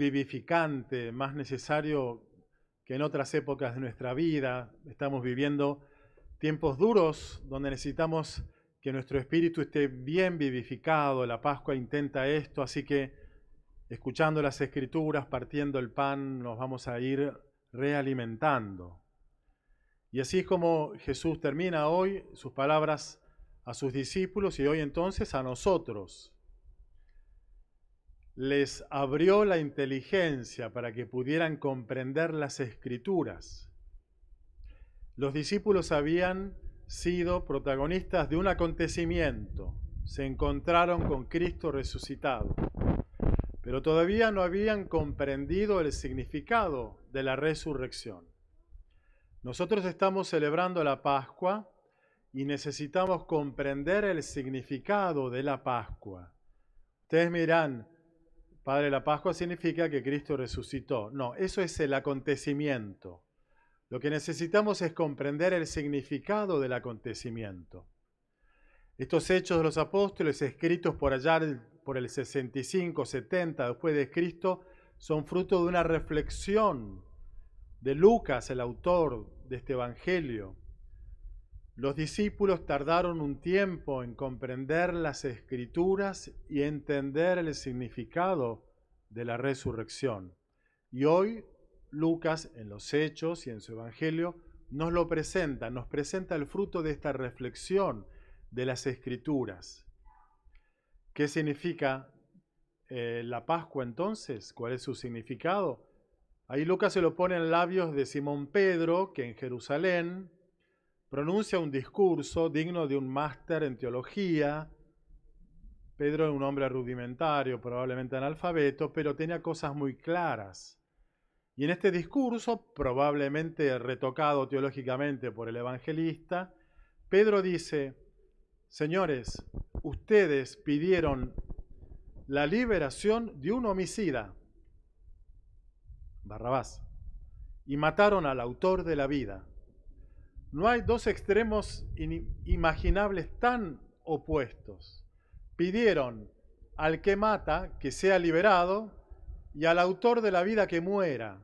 vivificante, más necesario que en otras épocas de nuestra vida. Estamos viviendo tiempos duros donde necesitamos que nuestro espíritu esté bien vivificado. La Pascua intenta esto, así que escuchando las escrituras, partiendo el pan, nos vamos a ir realimentando. Y así es como Jesús termina hoy sus palabras a sus discípulos y hoy entonces a nosotros. Les abrió la inteligencia para que pudieran comprender las escrituras. Los discípulos habían sido protagonistas de un acontecimiento. Se encontraron con Cristo resucitado, pero todavía no habían comprendido el significado de la resurrección. Nosotros estamos celebrando la Pascua y necesitamos comprender el significado de la Pascua. Ustedes mirán, Padre, la Pascua significa que Cristo resucitó. No, eso es el acontecimiento. Lo que necesitamos es comprender el significado del acontecimiento. Estos hechos de los apóstoles escritos por allá por el 65, 70 después de Cristo son fruto de una reflexión de Lucas, el autor de este Evangelio. Los discípulos tardaron un tiempo en comprender las escrituras y entender el significado de la resurrección. Y hoy Lucas en los Hechos y en su Evangelio nos lo presenta, nos presenta el fruto de esta reflexión de las Escrituras. ¿Qué significa eh, la Pascua entonces? ¿Cuál es su significado? Ahí Lucas se lo pone en labios de Simón Pedro, que en Jerusalén pronuncia un discurso digno de un máster en teología. Pedro era un hombre rudimentario, probablemente analfabeto, pero tenía cosas muy claras. Y en este discurso, probablemente retocado teológicamente por el evangelista, Pedro dice, señores, ustedes pidieron la liberación de un homicida, Barrabás, y mataron al autor de la vida. No hay dos extremos imaginables tan opuestos. Pidieron al que mata que sea liberado y al autor de la vida que muera.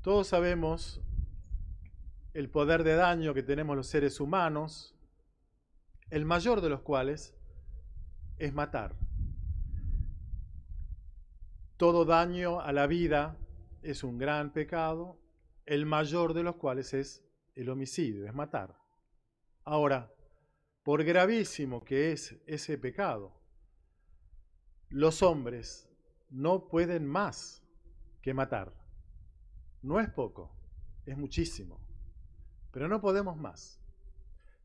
Todos sabemos el poder de daño que tenemos los seres humanos, el mayor de los cuales es matar. Todo daño a la vida es un gran pecado, el mayor de los cuales es el homicidio, es matar. Ahora, por gravísimo que es ese pecado, los hombres no pueden más que matar. No es poco, es muchísimo, pero no podemos más.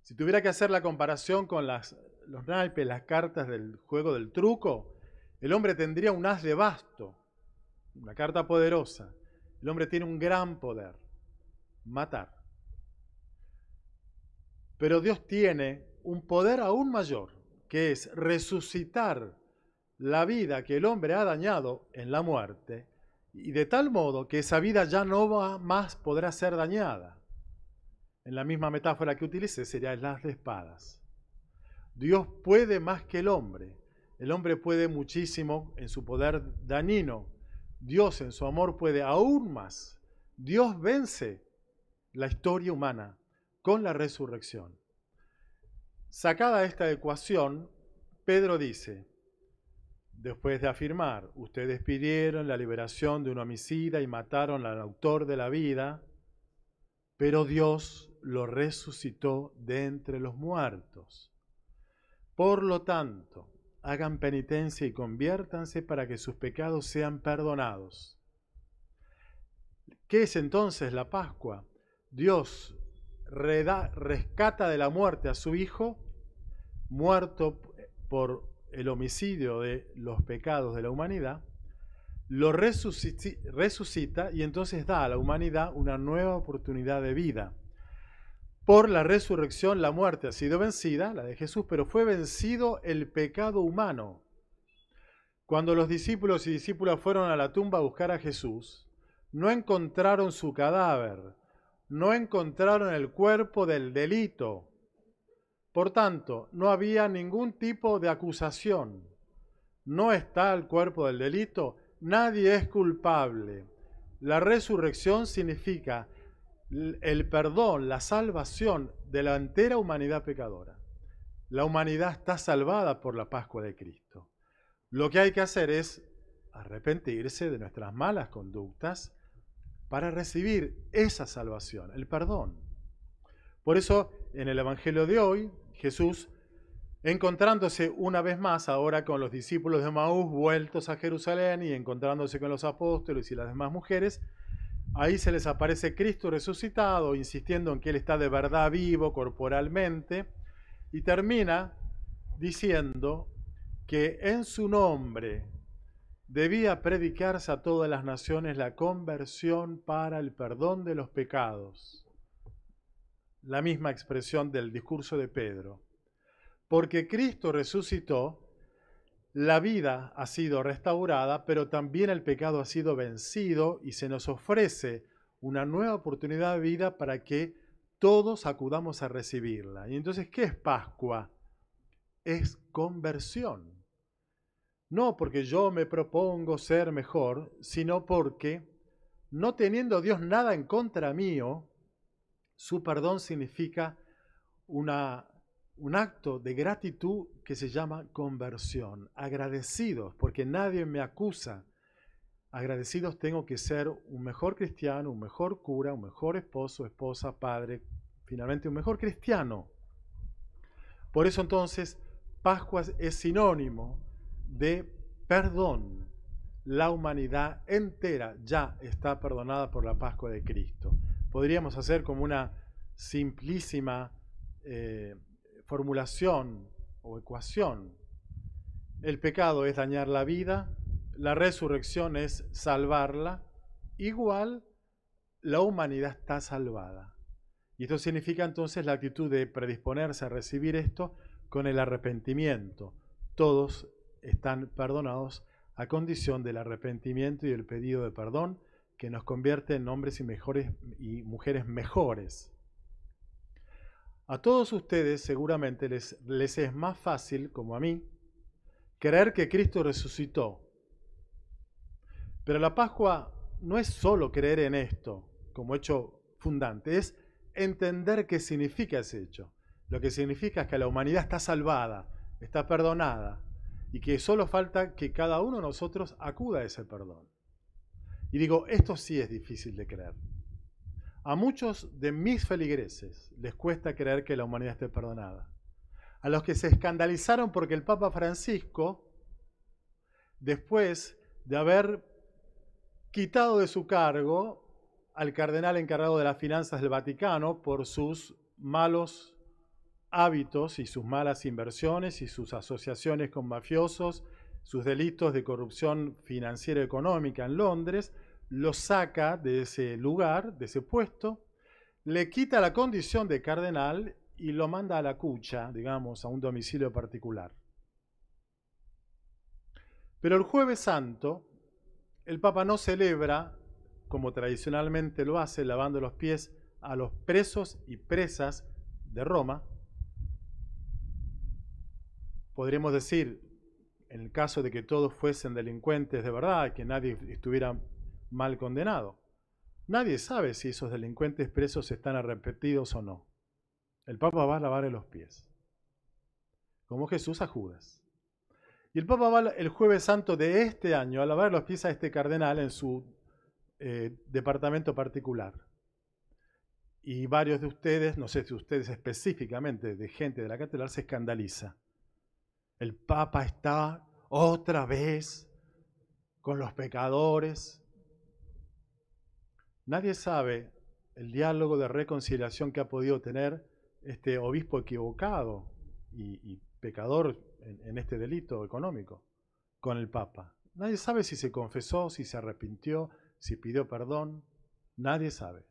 Si tuviera que hacer la comparación con las, los naipes, las cartas del juego del truco, el hombre tendría un as de basto, una carta poderosa. El hombre tiene un gran poder, matar. Pero Dios tiene un poder aún mayor, que es resucitar la vida que el hombre ha dañado en la muerte y de tal modo que esa vida ya no va más podrá ser dañada. En la misma metáfora que utilicé sería las de espadas. Dios puede más que el hombre. El hombre puede muchísimo en su poder dañino. Dios en su amor puede aún más. Dios vence la historia humana con la resurrección. Sacada esta ecuación, Pedro dice, Después de afirmar, ustedes pidieron la liberación de un homicida y mataron al autor de la vida, pero Dios lo resucitó de entre los muertos. Por lo tanto, hagan penitencia y conviértanse para que sus pecados sean perdonados. ¿Qué es entonces la Pascua? Dios rescata de la muerte a su Hijo, muerto por el homicidio de los pecados de la humanidad, lo resucita y entonces da a la humanidad una nueva oportunidad de vida. Por la resurrección la muerte ha sido vencida, la de Jesús, pero fue vencido el pecado humano. Cuando los discípulos y discípulas fueron a la tumba a buscar a Jesús, no encontraron su cadáver, no encontraron el cuerpo del delito, por tanto, no había ningún tipo de acusación. No está el cuerpo del delito, nadie es culpable. La resurrección significa el perdón, la salvación de la entera humanidad pecadora. La humanidad está salvada por la Pascua de Cristo. Lo que hay que hacer es arrepentirse de nuestras malas conductas para recibir esa salvación, el perdón. Por eso, en el Evangelio de hoy, Jesús, encontrándose una vez más ahora con los discípulos de Maús vueltos a Jerusalén y encontrándose con los apóstoles y las demás mujeres, ahí se les aparece Cristo resucitado, insistiendo en que Él está de verdad vivo corporalmente, y termina diciendo que en su nombre debía predicarse a todas las naciones la conversión para el perdón de los pecados. La misma expresión del discurso de Pedro. Porque Cristo resucitó, la vida ha sido restaurada, pero también el pecado ha sido vencido y se nos ofrece una nueva oportunidad de vida para que todos acudamos a recibirla. Y entonces, ¿qué es Pascua? Es conversión. No porque yo me propongo ser mejor, sino porque, no teniendo Dios nada en contra mío, su perdón significa una, un acto de gratitud que se llama conversión. Agradecidos, porque nadie me acusa. Agradecidos tengo que ser un mejor cristiano, un mejor cura, un mejor esposo, esposa, padre, finalmente un mejor cristiano. Por eso entonces Pascua es sinónimo de perdón. La humanidad entera ya está perdonada por la Pascua de Cristo. Podríamos hacer como una simplísima eh, formulación o ecuación. El pecado es dañar la vida, la resurrección es salvarla, igual la humanidad está salvada. Y esto significa entonces la actitud de predisponerse a recibir esto con el arrepentimiento. Todos están perdonados a condición del arrepentimiento y el pedido de perdón que nos convierte en hombres y, mujeres mejores. A todos ustedes seguramente les, les es más fácil, como a mí, creer que Cristo resucitó. Pero la Pascua no es solo creer en esto como hecho fundante, es entender qué significa ese hecho. Lo que significa es que la humanidad está salvada, está perdonada, y que solo falta que cada uno de nosotros acuda a ese perdón. Y digo, esto sí es difícil de creer. A muchos de mis feligreses les cuesta creer que la humanidad esté perdonada. A los que se escandalizaron porque el Papa Francisco, después de haber quitado de su cargo al cardenal encargado de las finanzas del Vaticano por sus malos hábitos y sus malas inversiones y sus asociaciones con mafiosos, sus delitos de corrupción financiera y económica en Londres, lo saca de ese lugar, de ese puesto, le quita la condición de cardenal y lo manda a la cucha, digamos, a un domicilio particular. Pero el jueves santo, el Papa no celebra como tradicionalmente lo hace, lavando los pies a los presos y presas de Roma. Podríamos decir, en el caso de que todos fuesen delincuentes de verdad, que nadie estuviera mal condenado. Nadie sabe si esos delincuentes presos están arrepentidos o no. El Papa va a lavarle los pies, como Jesús a Judas. Y el Papa va el jueves santo de este año a lavar los pies a este cardenal en su eh, departamento particular. Y varios de ustedes, no sé si ustedes específicamente, de gente de la catedral, se escandaliza. El Papa está otra vez con los pecadores. Nadie sabe el diálogo de reconciliación que ha podido tener este obispo equivocado y, pecador en este delito económico con el Papa. Nadie sabe si se confesó, si se arrepintió, si pidió perdón, nadie sabe.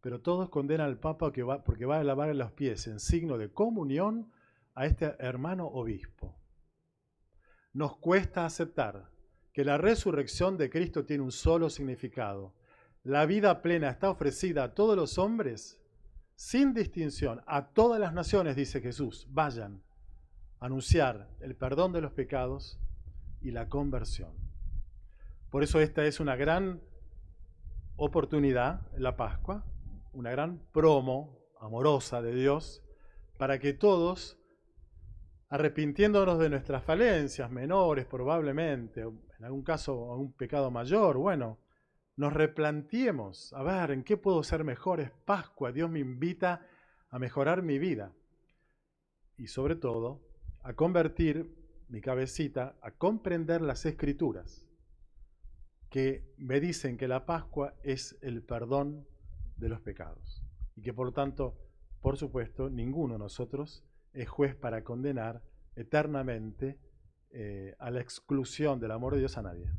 Pero todos condenan al Papa porque va a lavar los pies en signo de comunión a este hermano obispo. Nos cuesta aceptar que la resurrección de Cristo tiene un solo significado. La vida plena está ofrecida a todos los hombres sin distinción, a todas las naciones, dice Jesús, vayan a anunciar el perdón de los pecados y la conversión. Por eso esta es una gran oportunidad, la Pascua, una gran promo amorosa de Dios, para que todos, arrepintiéndonos de nuestras falencias menores probablemente, en algún caso un pecado mayor, bueno, nos replanteemos, a ver, ¿en qué puedo ser mejor? Es Pascua, Dios me invita a mejorar mi vida. Y sobre todo, a convertir mi cabecita, a comprender las escrituras, que me dicen que la Pascua es el perdón de los pecados. Y que por tanto, por supuesto, ninguno de nosotros es juez para condenar eternamente eh, a la exclusión del amor de Dios a nadie.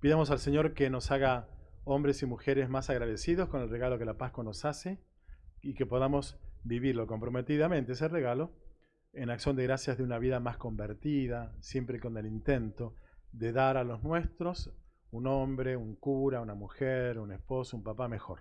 Pidamos al Señor que nos haga hombres y mujeres más agradecidos con el regalo que la Pascua nos hace y que podamos vivirlo comprometidamente, ese regalo, en acción de gracias de una vida más convertida, siempre con el intento de dar a los nuestros un hombre, un cura, una mujer, un esposo, un papá mejor.